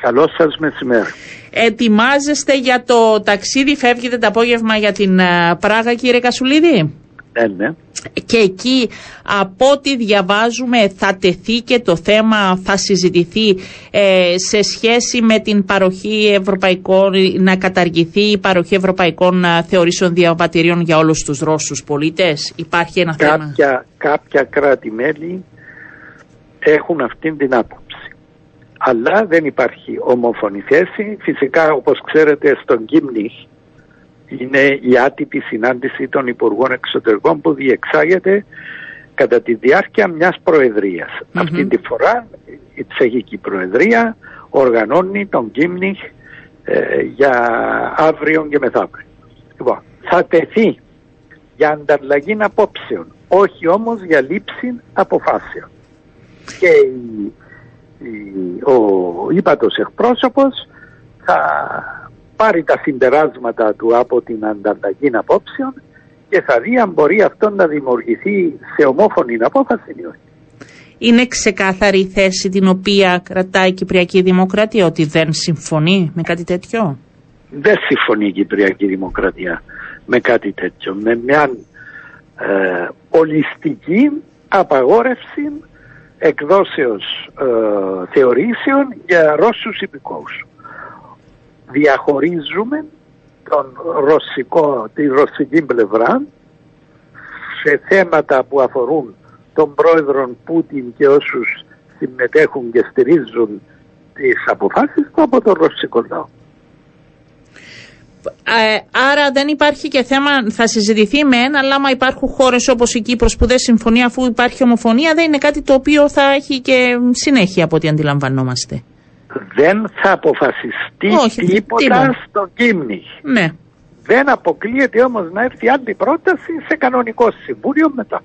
Καλό σας μεσημέρι. Ετοιμάζεστε για το ταξίδι, φεύγετε το απόγευμα για την ε, Πράγα κύριε Κασουλίδη; Ναι, ναι. Και εκεί από ό,τι διαβάζουμε θα τεθεί και το θέμα, θα συζητηθεί ε, σε σχέση με την παροχή ευρωπαϊκών, να καταργηθεί η παροχή ευρωπαϊκών ε, θεωρήσεων διαβατηρίων για όλους τους Ρώσους πολίτες. Υπάρχει ένα θέμα. Κάποια, κάποια κράτη-μέλη έχουν αυτήν την άποψη. Αλλά δεν υπάρχει ομόφωνη θέση. Φυσικά, όπως ξέρετε, στον Κίμνη είναι η άτυπη συνάντηση των Υπουργών Εξωτερικών που διεξάγεται κατά τη διάρκεια μιας προεδρίας. Αυτή τη φορά η Τσεχική Προεδρία οργανώνει τον Κίμνιχ ε, για αύριο και μεθαύριο. Λοιπόν, θα τεθεί για ανταλλαγή απόψεων, όχι όμως για λήψη αποφάσεων. Και η, η, ο ύπατος εκπρόσωπος θα πάρει τα συμπεράσματα του από την ανταλλαγή απόψεων και θα δει αν μπορεί αυτό να δημιουργηθεί σε ομόφωνη απόφαση ή όχι. Είναι ξεκάθαρη η θέση την οποία κρατάει η Κυπριακή Δημοκρατία ότι δεν συμφωνεί με κάτι τέτοιο; Δεν συμφωνεί η Κυπριακή Δημοκρατία με κάτι τέτοιο. Με μια ε, ολιστική απαγόρευση εκδόσεως ε, θεωρήσεων για Ρώσους υπηκόους διαχωρίζουμε τον ρωσικό, τη ρωσική πλευρά σε θέματα που αφορούν τον πρόεδρο Πούτιν και όσους συμμετέχουν και στηρίζουν τις αποφάσεις του από τον ρωσικό λαό. Ε, άρα δεν υπάρχει και θέμα, θα συζητηθεί με ένα, αλλά άμα υπάρχουν χώρες όπως η Κύπρος που δεν συμφωνεί αφού υπάρχει ομοφωνία, δεν είναι κάτι το οποίο θα έχει και συνέχεια από ό,τι αντιλαμβανόμαστε δεν θα αποφασιστεί Όχι, τίποτα τίποτα. στο Κίμνη. Ναι. Δεν αποκλείεται όμως να έρθει άλλη πρόταση σε κανονικό συμβούλιο μετά.